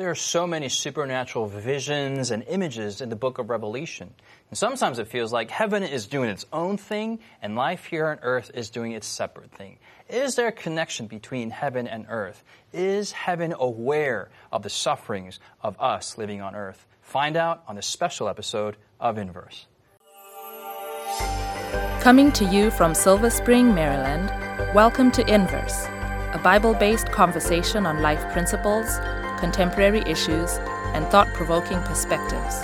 There are so many supernatural visions and images in the book of Revelation. And sometimes it feels like heaven is doing its own thing and life here on earth is doing its separate thing. Is there a connection between heaven and earth? Is heaven aware of the sufferings of us living on earth? Find out on this special episode of Inverse. Coming to you from Silver Spring, Maryland, welcome to Inverse, a Bible based conversation on life principles, contemporary issues, and thought provoking perspectives.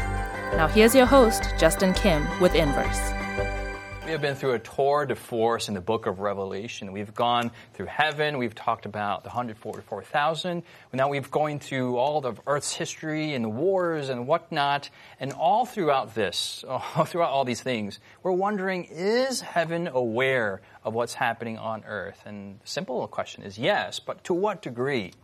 Now, here's your host, Justin Kim, with Inverse. We have been through a tour de force in the book of Revelation. We've gone through heaven. We've talked about the 144,000. Now we've going through all of Earth's history and the wars and whatnot. And all throughout this, all throughout all these things, we're wondering, is heaven aware of what's happening on Earth? And the simple question is yes, but to what degree?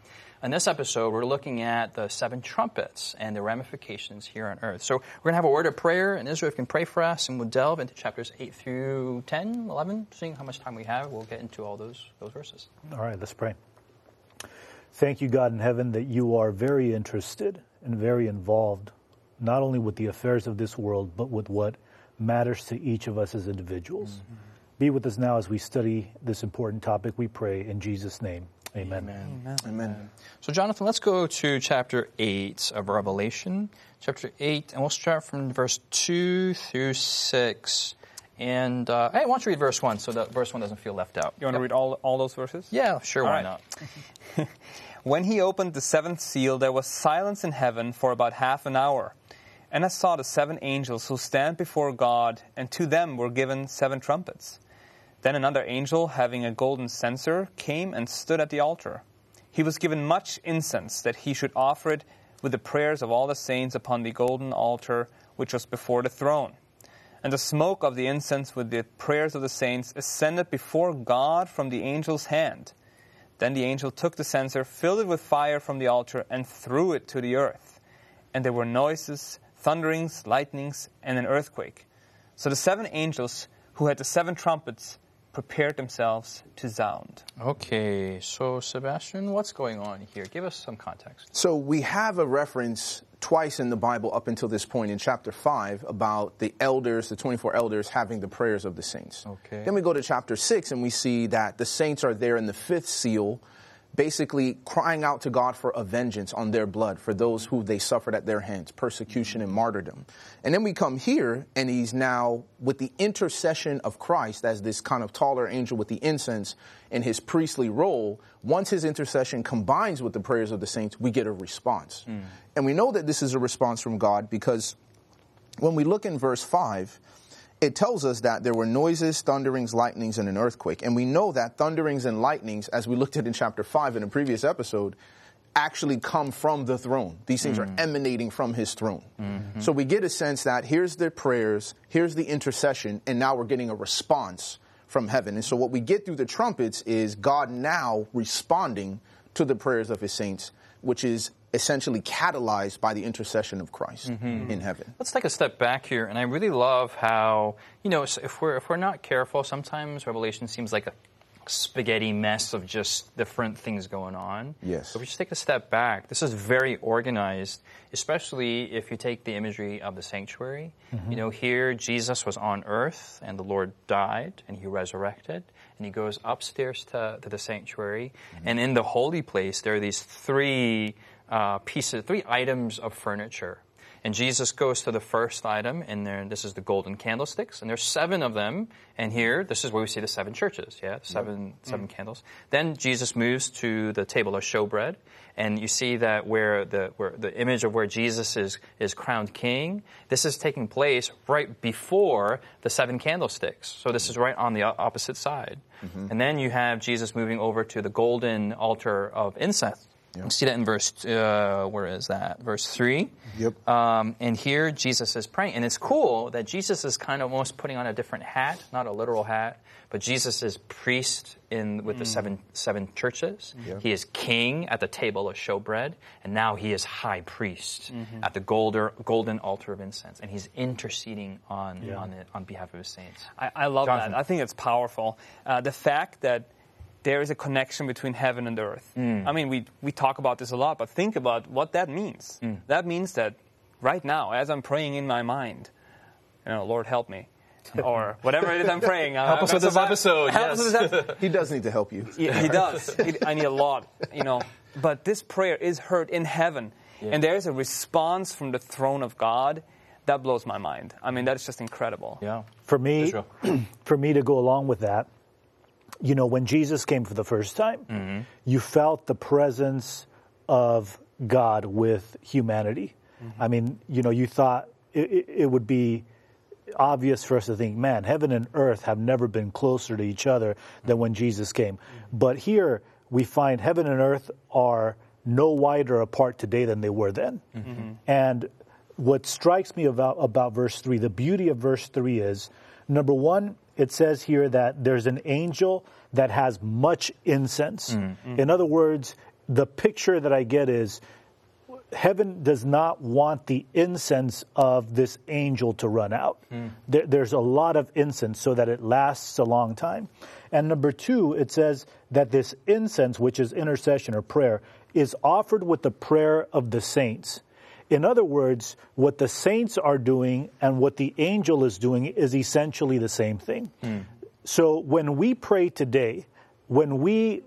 In this episode, we're looking at the seven trumpets and the ramifications here on earth. So we're going to have a word of prayer, and Israel can pray for us, and we'll delve into chapters 8 through 10, 11. Seeing how much time we have, we'll get into all those, those verses. All right, let's pray. Thank you, God in heaven, that you are very interested and very involved, not only with the affairs of this world, but with what matters to each of us as individuals. Mm-hmm. Be with us now as we study this important topic, we pray in Jesus' name. Amen. Amen. Amen. So, Jonathan, let's go to chapter 8 of Revelation. Chapter 8, and we'll start from verse 2 through 6. And uh, hey, why don't you read verse 1 so that verse 1 doesn't feel left out? You want yep. to read all, all those verses? Yeah, sure, all why right. not? when he opened the seventh seal, there was silence in heaven for about half an hour. And I saw the seven angels who stand before God, and to them were given seven trumpets. Then another angel, having a golden censer, came and stood at the altar. He was given much incense, that he should offer it with the prayers of all the saints upon the golden altar which was before the throne. And the smoke of the incense with the prayers of the saints ascended before God from the angel's hand. Then the angel took the censer, filled it with fire from the altar, and threw it to the earth. And there were noises, thunderings, lightnings, and an earthquake. So the seven angels who had the seven trumpets prepared themselves to sound. Okay, so Sebastian, what's going on here? Give us some context. So we have a reference twice in the Bible up until this point in chapter 5 about the elders, the 24 elders, having the prayers of the saints. Okay. Then we go to chapter 6 and we see that the saints are there in the fifth seal basically crying out to God for a vengeance on their blood for those who they suffered at their hands, persecution and martyrdom. And then we come here, and he's now with the intercession of Christ as this kind of taller angel with the incense in his priestly role. Once his intercession combines with the prayers of the saints, we get a response. Mm. And we know that this is a response from God because when we look in verse 5, it tells us that there were noises, thunderings, lightnings, and an earthquake. And we know that thunderings and lightnings, as we looked at in chapter 5 in a previous episode, actually come from the throne. These things mm-hmm. are emanating from his throne. Mm-hmm. So we get a sense that here's the prayers, here's the intercession, and now we're getting a response from heaven. And so what we get through the trumpets is God now responding to the prayers of his saints, which is essentially catalyzed by the intercession of Christ mm-hmm. in heaven. Let's take a step back here, and I really love how you know if we're if we're not careful, sometimes Revelation seems like a spaghetti mess of just different things going on. Yes. If we just take a step back. This is very organized, especially if you take the imagery of the sanctuary. Mm-hmm. You know, here Jesus was on earth and the Lord died and he resurrected and he goes upstairs to, to the sanctuary. Mm-hmm. And in the holy place, there are these three uh, pieces, three items of furniture. And Jesus goes to the first item, and there, this is the golden candlesticks, and there's seven of them. And here, this is where we see the seven churches, yeah, seven, yep. seven mm. candles. Then Jesus moves to the table of showbread, and you see that where the where the image of where Jesus is is crowned king. This is taking place right before the seven candlesticks. So this is right on the opposite side. Mm-hmm. And then you have Jesus moving over to the golden altar of incense Yep. You see that in verse, uh, where is that? Verse 3. Yep. Um, and here Jesus is praying. And it's cool that Jesus is kind of almost putting on a different hat, not a literal hat, but Jesus is priest in with mm. the seven, seven churches. Yep. He is king at the table of showbread. And now he is high priest mm-hmm. at the golden, golden altar of incense. And he's interceding on, yeah. on, it, on behalf of his saints. I, I love Jonathan. that. I think it's powerful. Uh, the fact that there is a connection between heaven and earth. Mm. I mean, we, we talk about this a lot, but think about what that means. Mm. That means that right now, as I'm praying in my mind, you know, Lord help me, or whatever it is I'm praying. Help us with this episode, Help us yes. with episode. He does need to help you. He, he does. He- I need a lot, you know. But this prayer is heard in heaven, and there is a response from the throne of God that blows my mind. I mean, that is just incredible. Yeah. For me, for me to go along with that, you know, when Jesus came for the first time, mm-hmm. you felt the presence of God with humanity. Mm-hmm. I mean, you know, you thought it, it, it would be obvious for us to think, man, heaven and earth have never been closer to each other than when Jesus came. Mm-hmm. But here we find heaven and earth are no wider apart today than they were then. And what strikes me about, about verse 3, the beauty of verse 3 is number one, it says here that there's an angel that has much incense. Mm, mm. In other words, the picture that I get is heaven does not want the incense of this angel to run out. Mm. There, there's a lot of incense so that it lasts a long time. And number two, it says that this incense, which is intercession or prayer, is offered with the prayer of the saints. In other words, what the saints are doing and what the angel is doing is essentially the same thing. So when we pray today, when we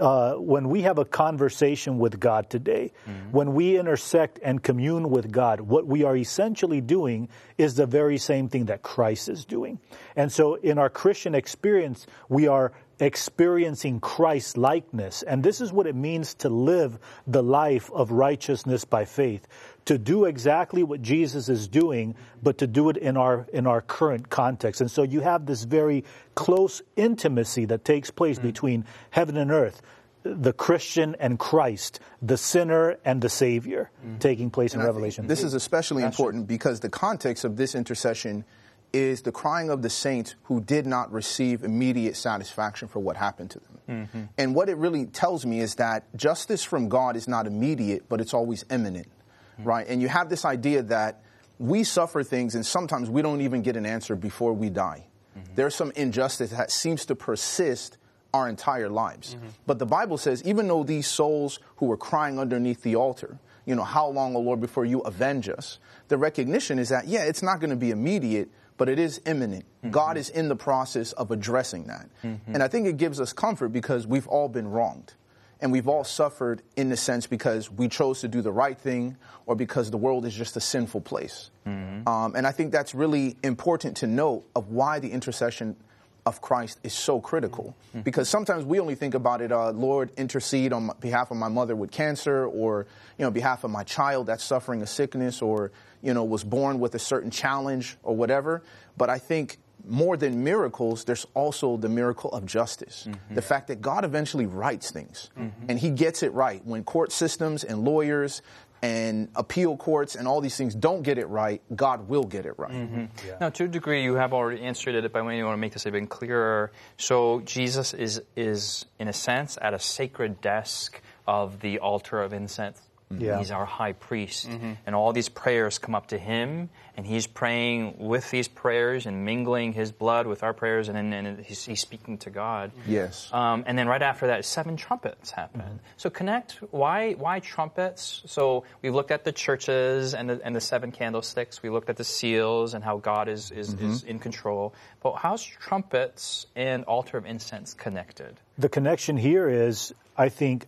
uh, when we have a conversation with God today, when we intersect and commune with God, what we are essentially doing is the very same thing that Christ is doing. And so in our Christian experience, we are experiencing Christ likeness. And this is what it means to live the life of righteousness by faith. To do exactly what Jesus is doing, but to do it in our in our current context. And so you have this very close intimacy that takes place hmm. between heaven and earth, the Christian and Christ, the sinner and the Savior, hmm. taking place in I Revelation. This is especially important because the context of this intercession is the crying of the saints who did not receive immediate satisfaction for what happened to them. Mm-hmm. And what it really tells me is that justice from God is not immediate, but it's always imminent, mm-hmm. right? And you have this idea that we suffer things and sometimes we don't even get an answer before we die. Mm-hmm. There's some injustice that seems to persist our entire lives. But the Bible says, even though these souls who were crying underneath the altar, you know, how long, O Lord, before you avenge us? The recognition is that, yeah, it's not going to be immediate, but it is imminent. God is in the process of addressing that. And I think it gives us comfort because we've all been wronged. And we've all suffered in the sense because we chose to do the right thing or because the world is just a sinful place. Um, and I think that's really important to note of why the intercession of Christ is so critical. Because sometimes we only think about it, uh, Lord, intercede on behalf of my mother with cancer or, you know, behalf of my child that's suffering a sickness or, you know, was born with a certain challenge or whatever. But I think more than miracles, there's also the miracle of justice. Mm-hmm. The fact that God eventually rights things mm-hmm. and he gets it right. When court systems and lawyers and appeal courts and all these things don't get it right, God will get it right. Mm-hmm. Now, to a degree, you have already answered it, but I want to make this even clearer. So, Jesus is, is, in a sense, at a sacred desk of the altar of incense. Mm-hmm. Yeah. He's our high priest. Mm-hmm. And all these prayers come up to him, and he's praying with these prayers and mingling his blood with our prayers, and then and he's, he's speaking to God. Mm-hmm. Yes. Um, and then right after that, seven trumpets happen. So connect. Why? Why trumpets? So we've looked at the churches and the, and the seven candlesticks. We looked at the seals and how God is is, is in control. But how's trumpets and altar of incense connected? the connection here is, I think,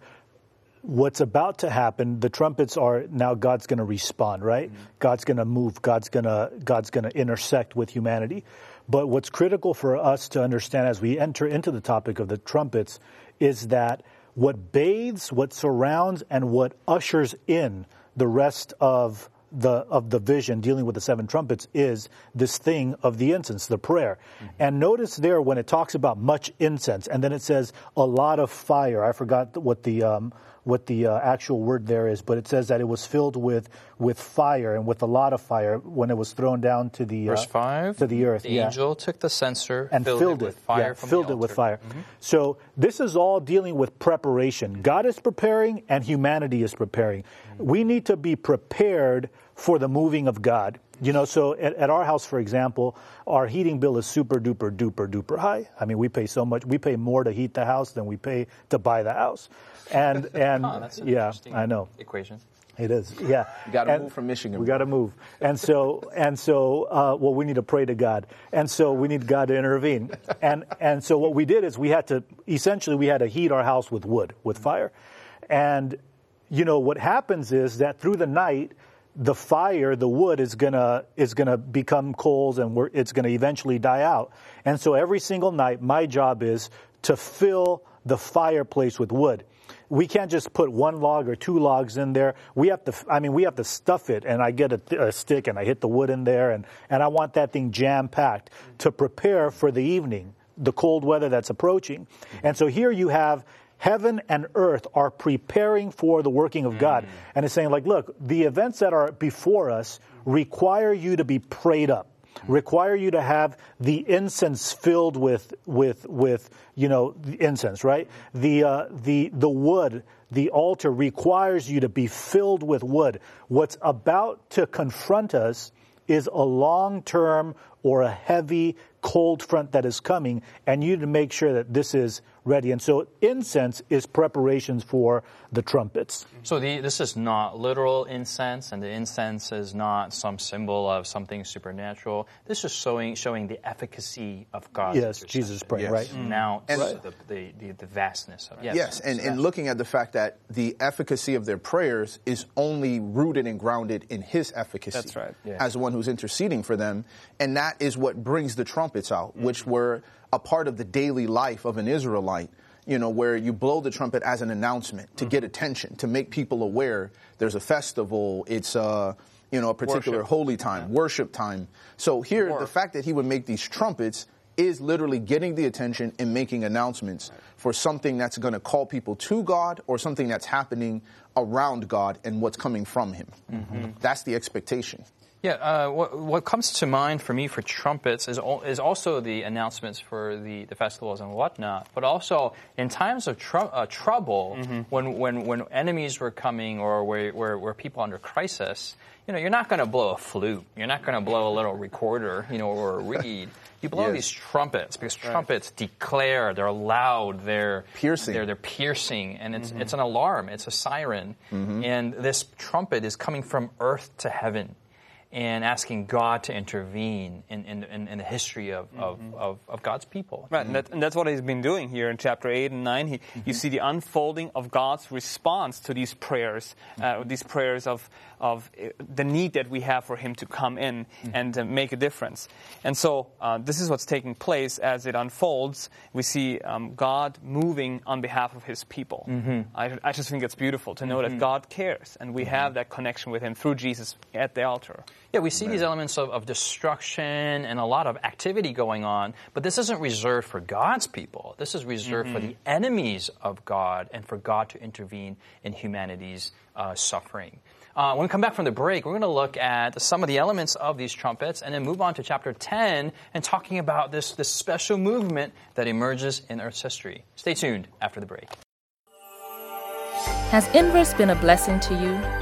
what's about to happen. The trumpets are now God's going to respond, right? God's going to move. God's going to God's going to intersect with humanity. But what's critical for us to understand as we enter into the topic of the trumpets is that what bathes, what surrounds, and what ushers in the rest of the of the vision dealing with the seven trumpets is this thing of the incense, the prayer. And notice there when it talks about much incense, and then it says a lot of fire. I forgot what the um, what the uh, actual word there is, but it says that it was filled with with fire and with a lot of fire when it was thrown down to the Verse uh, five. to the earth. The yeah angel took the censer and filled, filled, it it, with fire yeah, from filled the it with altar. fire. So this is all dealing with preparation. God is preparing, and humanity is preparing. We need to be prepared for the moving of God. You know, so at, at, our house, for example, our heating bill is super duper duper duper high. I mean, we pay so much. We pay more to heat the house than we pay to buy the house. And and oh, yeah, I know equation. It is, yeah. You got to move from Michigan. We got to move, and so and so. Uh, well, we need to pray to God, and so we need God to intervene. And and so what we did is we had to essentially we had to heat our house with wood, with fire, and you know what happens is that through the night the fire, the wood is gonna is gonna become coals, and it's gonna eventually die out. And so every single night, my job is to fill the fireplace with wood. We can't just put one log or two logs in there. We have to, I mean, we have to stuff it. And I get a, a stick and I hit the wood in there, and, and I want that thing jam packed to prepare for the evening, the cold weather that's approaching. And so here you have heaven and earth are preparing for the working of God. Mm. And it's saying, like, look, the events that are before us require you to be prayed up require you to have the incense filled with with with you know incense right the uh, the the wood the altar requires you to be filled with wood what's about to confront us is a long term or a heavy cold front that is coming, and you need to make sure that this is ready. And so incense is preparations for the trumpets. So the, this is not literal incense, and the incense is not some symbol of something supernatural. This is showing showing the efficacy of God. Yes, Jesus praying, yes. right? Mm. Now the, the, the, the, vastness of Yes, yes and, and looking at the fact that the efficacy of their prayers is only rooted and grounded in his efficacy. That's right. Yeah. As one who's interceding for them. And that is what brings the trumpets out, mm-hmm. which were a part of the daily life of an Israelite. You know, where you blow the trumpet as an announcement to mm-hmm. get attention, to make people aware there's a festival, it's a, you know, a particular worship. holy time, yeah. worship time. So here, War. the fact that he would make these trumpets is literally getting the attention and making announcements right. for something that's going to call people to God or something that's happening around God and what's coming from Him. Mm-hmm. That's the expectation. Yeah, uh, what, what, comes to mind for me for trumpets is, is also the announcements for the, the festivals and whatnot, but also in times of tr- uh, trouble, mm-hmm. when, when, when enemies were coming or where, where, where people under crisis, you know, you're not going to blow a flute. You're not going to blow a little recorder, you know, or a reed. You blow yes. these trumpets because right. trumpets declare, they're loud, they're piercing, they're, they're piercing, and it's, mm-hmm. it's an alarm, it's a siren. Mm-hmm. And this trumpet is coming from earth to heaven and asking God to intervene in, in, in, in the history of, mm-hmm. of, of, of, God's people. Right, and, that, and, that's what he's been doing here in chapter 8 and 9. He, mm-hmm. You see the unfolding of God's response to these prayers, uh, mm-hmm. these prayers of, of uh, the need that we have for him to come in mm-hmm. and uh, make a difference. And so uh, this is what's taking place as it unfolds. We see um, God moving on behalf of his people. Mm-hmm. I, I, just think it's beautiful to know that mm-hmm. God cares, and we have that connection with him through Jesus at the altar. Yeah, we see these elements of, of destruction and a lot of activity going on, but this isn't reserved for God's people. This is reserved mm-hmm. for the enemies of God and for God to intervene in humanity's uh, suffering. Uh, when we come back from the break, we're going to look at some of the elements of these trumpets and then move on to chapter 10 and talking about this, this special movement that emerges in Earth's history. Stay tuned after the break. Has Inverse been a blessing to you?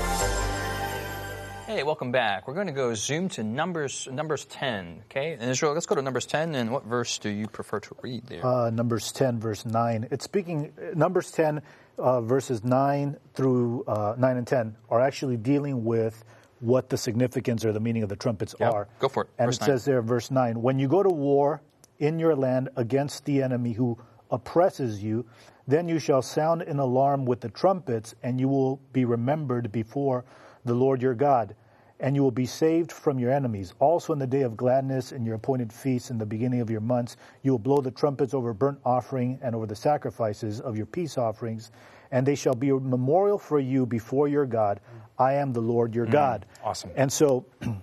Hey, welcome back. We're going to go zoom to Numbers Numbers 10, okay? And Israel, let's go to Numbers 10, and what verse do you prefer to read there? Uh, Numbers 10, verse 9. It's speaking, Numbers 10, uh, verses 9 through uh, 9 and 10 are actually dealing with what the significance or the meaning of the trumpets yep. are. Go for it. And verse it 9. says there, verse 9, when you go to war in your land against the enemy who oppresses you, then you shall sound an alarm with the trumpets, and you will be remembered before the Lord your God and you will be saved from your enemies. Also, in the day of gladness and your appointed feasts in the beginning of your months, you will blow the trumpets over burnt offering and over the sacrifices of your peace offerings, and they shall be a memorial for you before your God. I am the Lord your mm, God. Awesome. And so,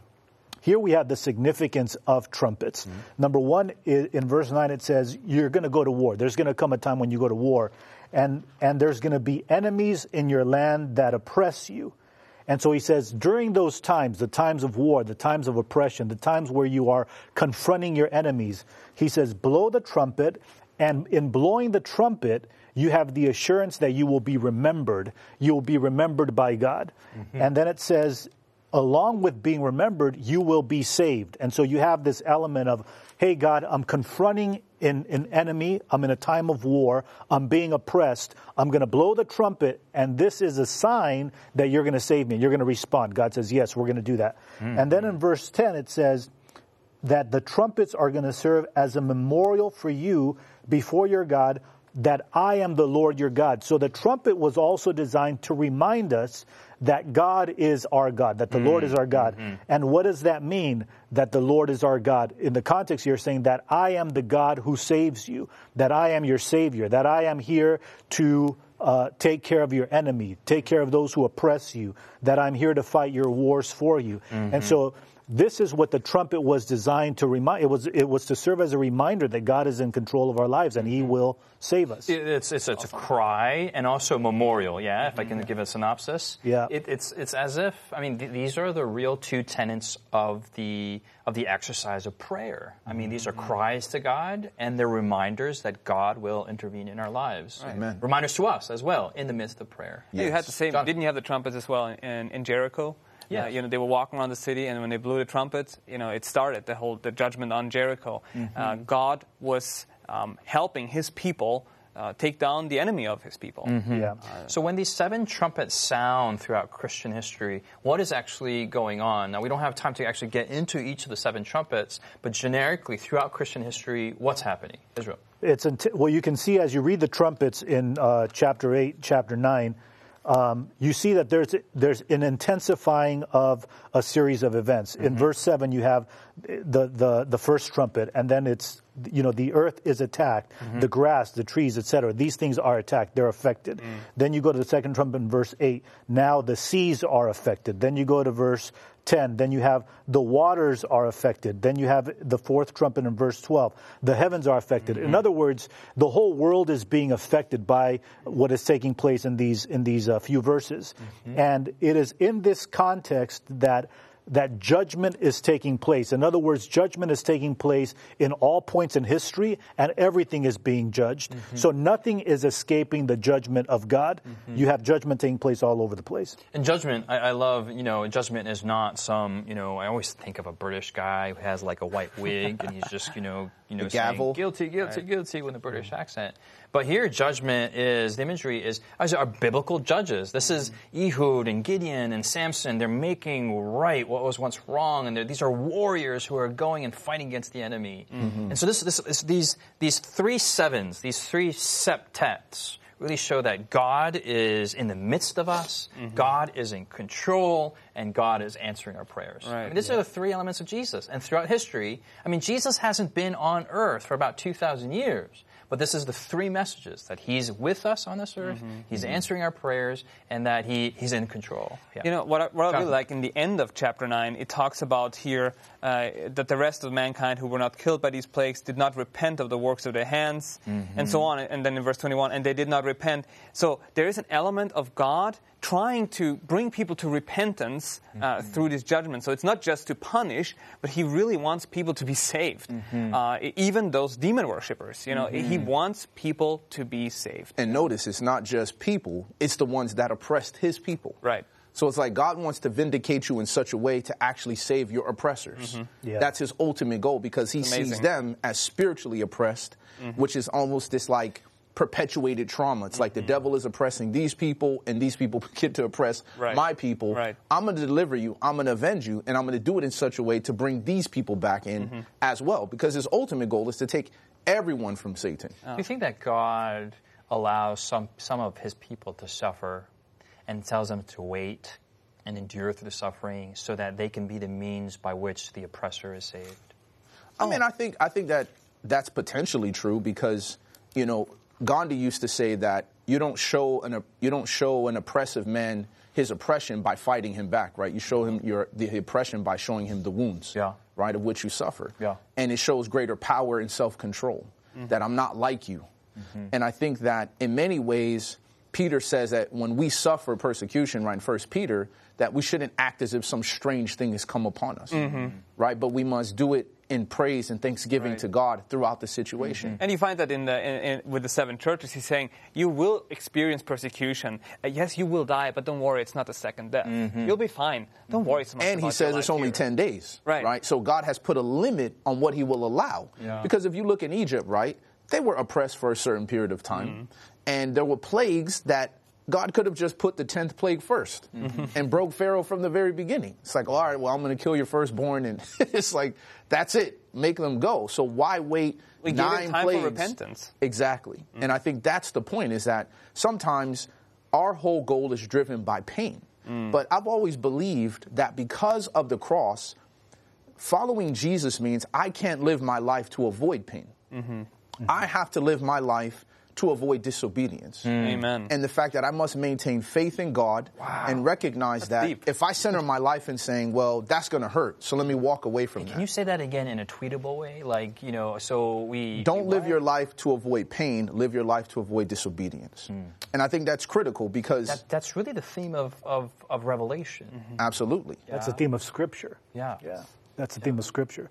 Here we have the significance of trumpets. Number one, in verse 9, it says, You're going to go to war. There's going to come a time when you go to war, and, and there's going to be enemies in your land that oppress you. And so he says, during those times, the times of war, the times of oppression, the times where you are confronting your enemies, he says, blow the trumpet. And in blowing the trumpet, you have the assurance that you will be remembered. You will be remembered by God. Mm-hmm. And then it says, along with being remembered, you will be saved. And so you have this element of, hey, God, I'm confronting an, an enemy. I'm in a time of war. I'm being oppressed. I'm going to blow the trumpet, and this is a sign that you're going to save me. You're going to respond. God says, yes, we're going to do that. Hmm. And then in verse 10, it says, that the trumpets are going to serve as a memorial for you before your God that I am the Lord your God. So the trumpet was also designed to remind us that God is our God, that the Lord is mm, our God. Mm-hmm. And what does that mean? That the Lord is our God. In the context here, saying that I am the God who saves you, that I am your Savior, that I am here to uh, take care of your enemy, take care of those who oppress you, that I'm here to fight your wars for you. And mm-hmm. so this is what the trumpet was designed to remind. It was it was to serve as a reminder that God is in control of our lives and He mm-hmm. will save us. It- It's, it's, it's a cry and also a memorial, yeah, if I can mm-hmm. give a synopsis. Yeah. It, it's, it's as if, I mean, th- these are the real two tenets of the, of the exercise of prayer. I mean, these are mm-hmm. cries to God and they're reminders that God will intervene in our lives. Amen. Reminders to us as well in the midst of prayer. Yeah, You had the same. John. Didn't you have the trumpets as well in, in Jericho? Yes. Uh, you know, they were walking around the city, and when they blew the trumpets, you know, it started the whole the judgment on Jericho. Uh, God was um, helping His people uh, take down the enemy of His people. Yeah. So when these seven trumpets sound throughout Christian history, what is actually going on? Now we don't have time to actually get into each of the seven trumpets, but generically throughout Christian history, what's happening? Israel. It's well, you can see as you read the trumpets in uh, chapter eight, chapter nine. Um, you see that there's there's an intensifying of a series of events. In mm-hmm. verse seven, you have the, the the first trumpet, and then it's you know the earth is attacked, mm-hmm. the grass, the trees, etc. These things are attacked; they're affected. Mm. Then you go to the second trumpet in verse eight. Now the seas are affected. Then you go to verse 10. Then you have the waters are affected. Then you have the fourth trumpet in verse 12. The heavens are affected. In other words, the whole world is being affected by what is taking place in these in these uh, few verses. And it is in this context that that judgment is taking place. In other words, judgment is taking place in all points in history and everything is being judged. Mm-hmm. So nothing is escaping the judgment of God. Mm-hmm. You have judgment taking place all over the place. And judgment, I, I love, you know, judgment is not some, you know, I always think of a British guy who has like a white wig and he's just, you know, you know, The gavel. guilty, guilty, guilty with a British accent. But here, judgment is the imagery is these are biblical judges. This is Ehud and Gideon and Samson. They're making right what was once wrong, and these are warriors who are going and fighting against the enemy. Mm-hmm. And so this, this, this, these these three sevens, these three septets, really show that God is in the midst of us, mm-hmm. God is in control, and God is answering our prayers. I Right. mean, these are the three elements of Jesus. And throughout history, I mean, Jesus hasn't been on earth for about 2,000 years. But this is the three messages that He's with us on this earth, mm-hmm, He's mm-hmm. answering our prayers, and that he, He's in control. Yeah. You know what? I, what I really like in the end of chapter nine, it talks about here uh, that the rest of mankind who were not killed by these plagues did not repent of the works of their hands, and mm-hmm. so on. And then in verse twenty-one, and they did not repent. So there is an element of God trying to bring people to repentance uh, through this judgment. So it's not just to punish, but He really wants people to be saved, uh, e- even those demon worshippers. You know, He wants people to be saved. And notice, it's not just people, it's the ones that oppressed his people. Right. So it's like God wants to vindicate you in such a way to actually save your oppressors. Yeah. That's his ultimate goal because he sees them as spiritually oppressed, which is almost this like perpetuated trauma. It's like the mm-hmm. devil is oppressing these people and these people get to oppress Right. my people. Right. I'm going to deliver you, I'm going to avenge you, and I'm going to do it in such a way to bring these people back in mm-hmm. as well because his ultimate goal is to take everyone from Satan. Do you think that God allows some, some of his people to suffer and tells them to wait and endure through the suffering so that they can be the means by which the oppressor is saved? I mean, I think I think that that's potentially true because you know Gandhi used to say that you don't show an you don't show an oppressive man his oppression by fighting him back, right? You show him your the oppression by showing him the wounds, Yeah. right, of which you suffer. Yeah. And it shows greater power and self-control mm-hmm. that I'm not like you. Mm-hmm. And I think that in many ways, Peter says that when we suffer persecution, right, in First Peter, that we shouldn't act as if some strange thing has come upon us, mm-hmm. right? But we must do it in praise and thanksgiving to God throughout the situation. Mm-hmm. And you find that in the in, in, with the seven churches, he's saying you will experience persecution. Uh, yes, you will die, but don't worry, it's not a second death. Mm-hmm. You'll be fine. Don't mm-hmm. worry so much. And he says it's only here. 10 days. Right. So God has put a limit on what he will allow. Yeah. Because if you look in Egypt, right, they were oppressed for a certain period of time. And there were plagues that God could have just put the 10th plague 1st mm-hmm. and broke Pharaoh from the very beginning. It's like, all right, well, I'm going to kill your firstborn. And it's like, that's it. Make them go. So why wait We nine time for plagues? repentance. Exactly. Mm. And I think that's the point is that sometimes our whole goal is driven by pain. Mm. But I've always believed that because of the cross, following Jesus means I can't live my life to avoid pain. Mm-hmm. I have to live my life to avoid disobedience. Mm. Amen. And the fact that I must maintain faith in God and recognize that deep. if I center my life in saying, well, that's going to hurt, so let me walk away from Can that. Can you say that again in a tweetable way? Like, you know, so we. Don't live what? your life to avoid pain, live your life to avoid disobedience. Hmm. And I think that's critical because That, that's really the theme of, of, of Revelation. absolutely. That's the theme of Scripture. Yeah. Yeah. That's the theme of Scripture.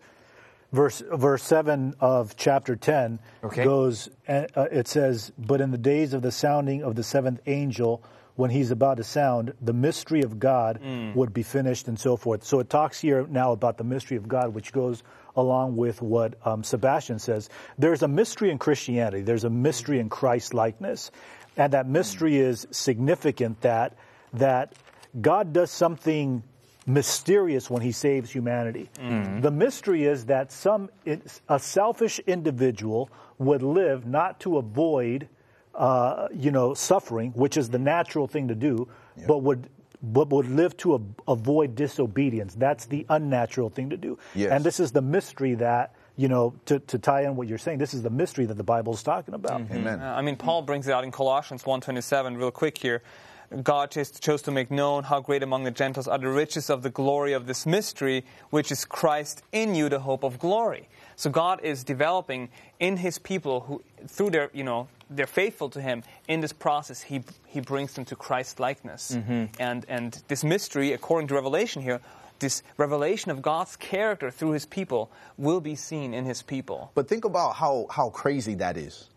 Verse, verse 7 of chapter 10 Okay. goes, uh, it says, But in the days of the sounding of the seventh angel, when he's about to sound, the mystery of God would be finished and so forth. So it talks here now about the mystery of God, which goes along with what um, Sebastian says. There's a mystery in Christianity, there's a mystery in Christ likeness. And that mystery is significant that, that God does something mysterious when he saves humanity. The mystery is that some a selfish individual would live not to avoid uh, you know suffering, which is the natural thing to do, but would but would live to a, avoid disobedience. That's the unnatural thing to do. Yes. And this is the mystery that you know to, to tie in what you're saying. This is the mystery that the Bible is talking about. Amen. Uh, I mean, Paul brings it out in Colossians 1.27 real quick here. God chose, chose to make known how great among the Gentiles are the riches of the glory of this mystery, which is Christ in you, the hope of glory. So God is developing in His people who, through their, you know, they're faithful to Him. In this process, He He brings them to Christ likeness, mm-hmm. and and this mystery, according to Revelation here, this revelation of God's character through His people will be seen in His people. But think about how, how crazy that is.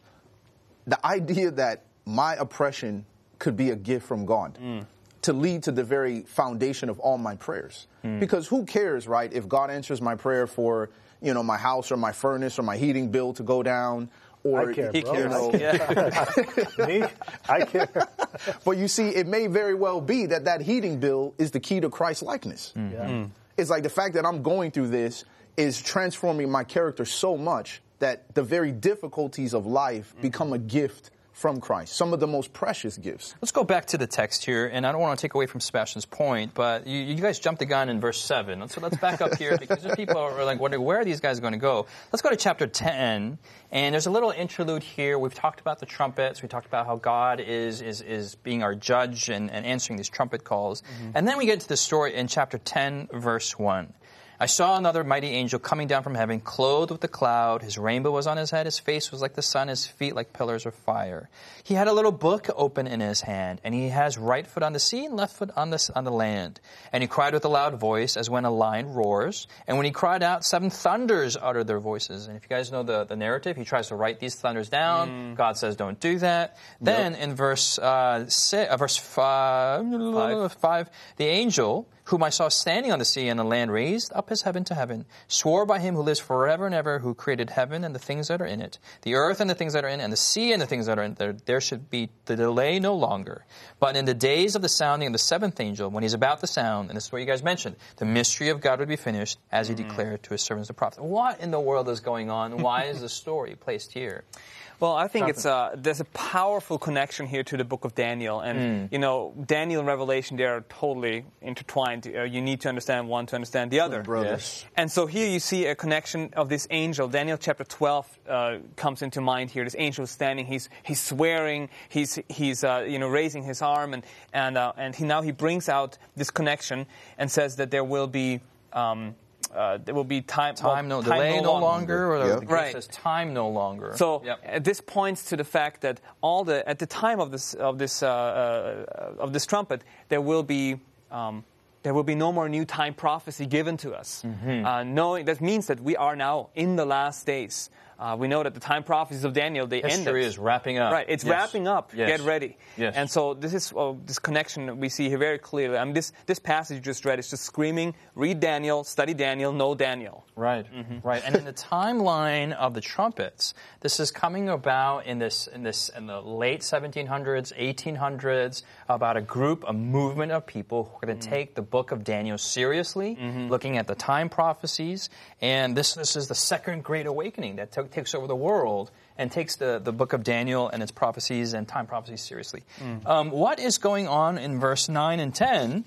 The idea that my oppression could be a gift from God to lead to the very foundation of all my prayers. Because who cares, right, if God answers my prayer for, you know, my house or my furnace or my heating bill to go down or I care, He bro. you cares. know, Yeah. Me, I care. but you see, it may very well be that that heating bill is the key to Christ likeness. Mm. Yeah. Mm. It's like the fact that I'm going through this is transforming my character so much that the very difficulties of life mm. become a gift from Christ. Some of the most precious gifts. Let's go back to the text here, and I don't want to take away from Sebastian's point, but you, you guys jumped the gun in verse 7. So let's back up here because people are like wondering where are these guys going to go. Let's go to chapter 10, and there's a little interlude here. We've talked about the trumpets. We talked about how God is, is, is being our judge and, and answering these trumpet calls. Mm-hmm. And then we get to the story in chapter 10, verse 1. I saw another mighty angel coming down from heaven, clothed with a cloud. His rainbow was on his head. His face was like the sun. His feet like pillars of fire. He had a little book open in his hand, and he has right foot on the sea and left foot on the, on the land. And he cried with a loud voice, as when a lion roars. And when he cried out, seven thunders uttered their voices. And if you guys know the, the narrative, he tries to write these thunders down. God says, "Don't do that." Then in verse uh, si- uh, verse five, five, the angel whom I saw standing on the sea and the land raised up his heaven to heaven, swore by him who lives forever and ever, who created heaven and the things that are in it, the earth and the things that are in it, and the sea and the things that are in it, there, there should be the delay no longer. But in the days of the sounding of the seventh angel, when he's about to sound, and this is what you guys mentioned, the mystery of God would be finished, as he declared to his servants the prophets. What in the world is going on? Why is the story placed here? Well, I think it's uh, there's a powerful connection here to the book of Daniel, and Hmm. you know, Daniel and Revelation they are totally intertwined. Uh, you need to understand one to understand the other. Brothers. And so here you see a connection of this angel. Daniel chapter 12 uh, comes into mind here. This angel is standing. He's he's swearing. He's he's uh, you know raising his arm, and and uh, and he now he brings out this connection and says that there will be. Um, uh, there will be time. well, Time no delay no longer, or Yep. Right. says time no longer. So Yep. uh, this points to the fact that all the at the time of this of this uh, uh, of this trumpet, there will be. Um, there will be no more new time prophecy given to us. Mm-hmm. Uh, knowing that means that we are now in the last days. Uh, we know that the time prophecies of Daniel they end. history ended. is wrapping up. Right, it's Yes. wrapping up. Yes. Get ready. Yes. And so this is uh, this connection that we see here very clearly. I mean, this this passage you just read is just screaming: read Daniel, study Daniel, know Daniel. Right, right. And in the timeline of the trumpets, this is coming about in this in this in the late 1700s, 1800s, about a group, a movement of people who are going to take the book of Daniel seriously, looking at the time prophecies, and this this is the second great awakening that to- takes over the world and takes the, the book of Daniel and its prophecies and time prophecies seriously. Mm. Um, what is going on in verse 9 and 10?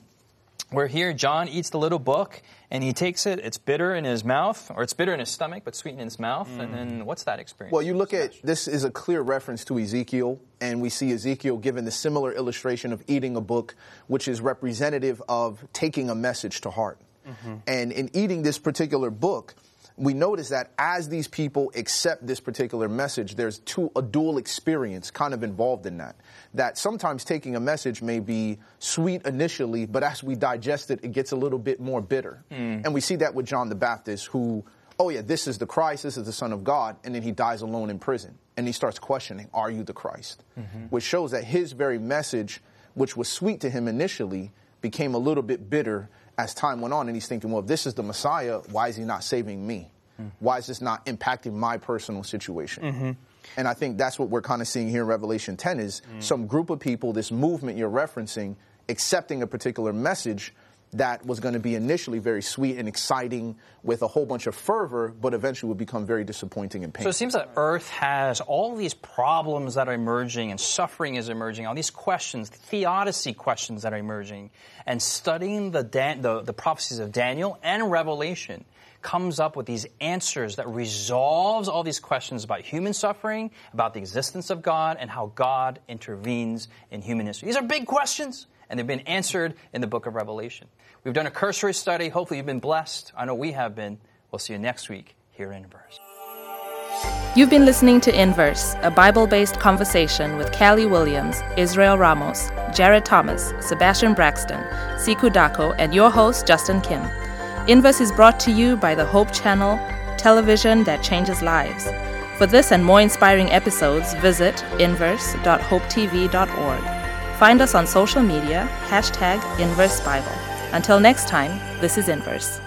where here John eats the little book and he takes it, it's bitter in his mouth, or it's bitter in his stomach, but sweet in his mouth. And then mm. what's that experience? Well, you look at this is a clear reference to Ezekiel, and we see Ezekiel given the similar illustration of eating a book, which is representative of taking a message to heart. Mm-hmm. And in eating this particular book, we notice that as these people accept this particular message, there's two, a dual experience kind of involved in that. That sometimes taking a message may be sweet initially, but as we digest it, it gets a little bit more bitter. Mm. And we see that with John the Baptist, who oh yeah, this is the Christ, this is the Son of God, and then he dies alone in prison. And he starts questioning, are you the Christ? Mm-hmm. Which shows that his very message, which was sweet to him initially, became a little bit bitter as time went on. And he's thinking, well, if this is the Messiah, why is he not saving me? Mm-hmm. Why is this not impacting my personal situation? Mm-hmm. And I think that's what we're kind of seeing here in Revelation 10 is mm. some group of people, this movement you're referencing, accepting a particular message that was going to be initially very sweet and exciting with a whole bunch of fervor, but eventually would become very disappointing and painful. So it seems that Earth has all these problems that are emerging and suffering is emerging, all these questions, theodicy questions that are emerging. And studying the, Dan- the, the prophecies of Daniel and Revelation comes up with these answers that resolves all these questions about human suffering, about the existence of God, and how God intervenes in human history. These are big questions, and they've been answered in the book of Revelation. We've done a cursory study. Hopefully you've been blessed. I know we have been. We'll see you next week here in Inverse. You've been listening to Inverse, a Bible based conversation with Callie Williams, Israel Ramos, Jared Thomas, Sebastian Braxton, Siku Dako, and your host, Justin Kim. Inverse is brought to you by the Hope Channel, television that changes lives. For this and more inspiring episodes, visit inverse.hopetv.org. Find us on social media, hashtag Inverse Bible. Until next time, this is Inverse.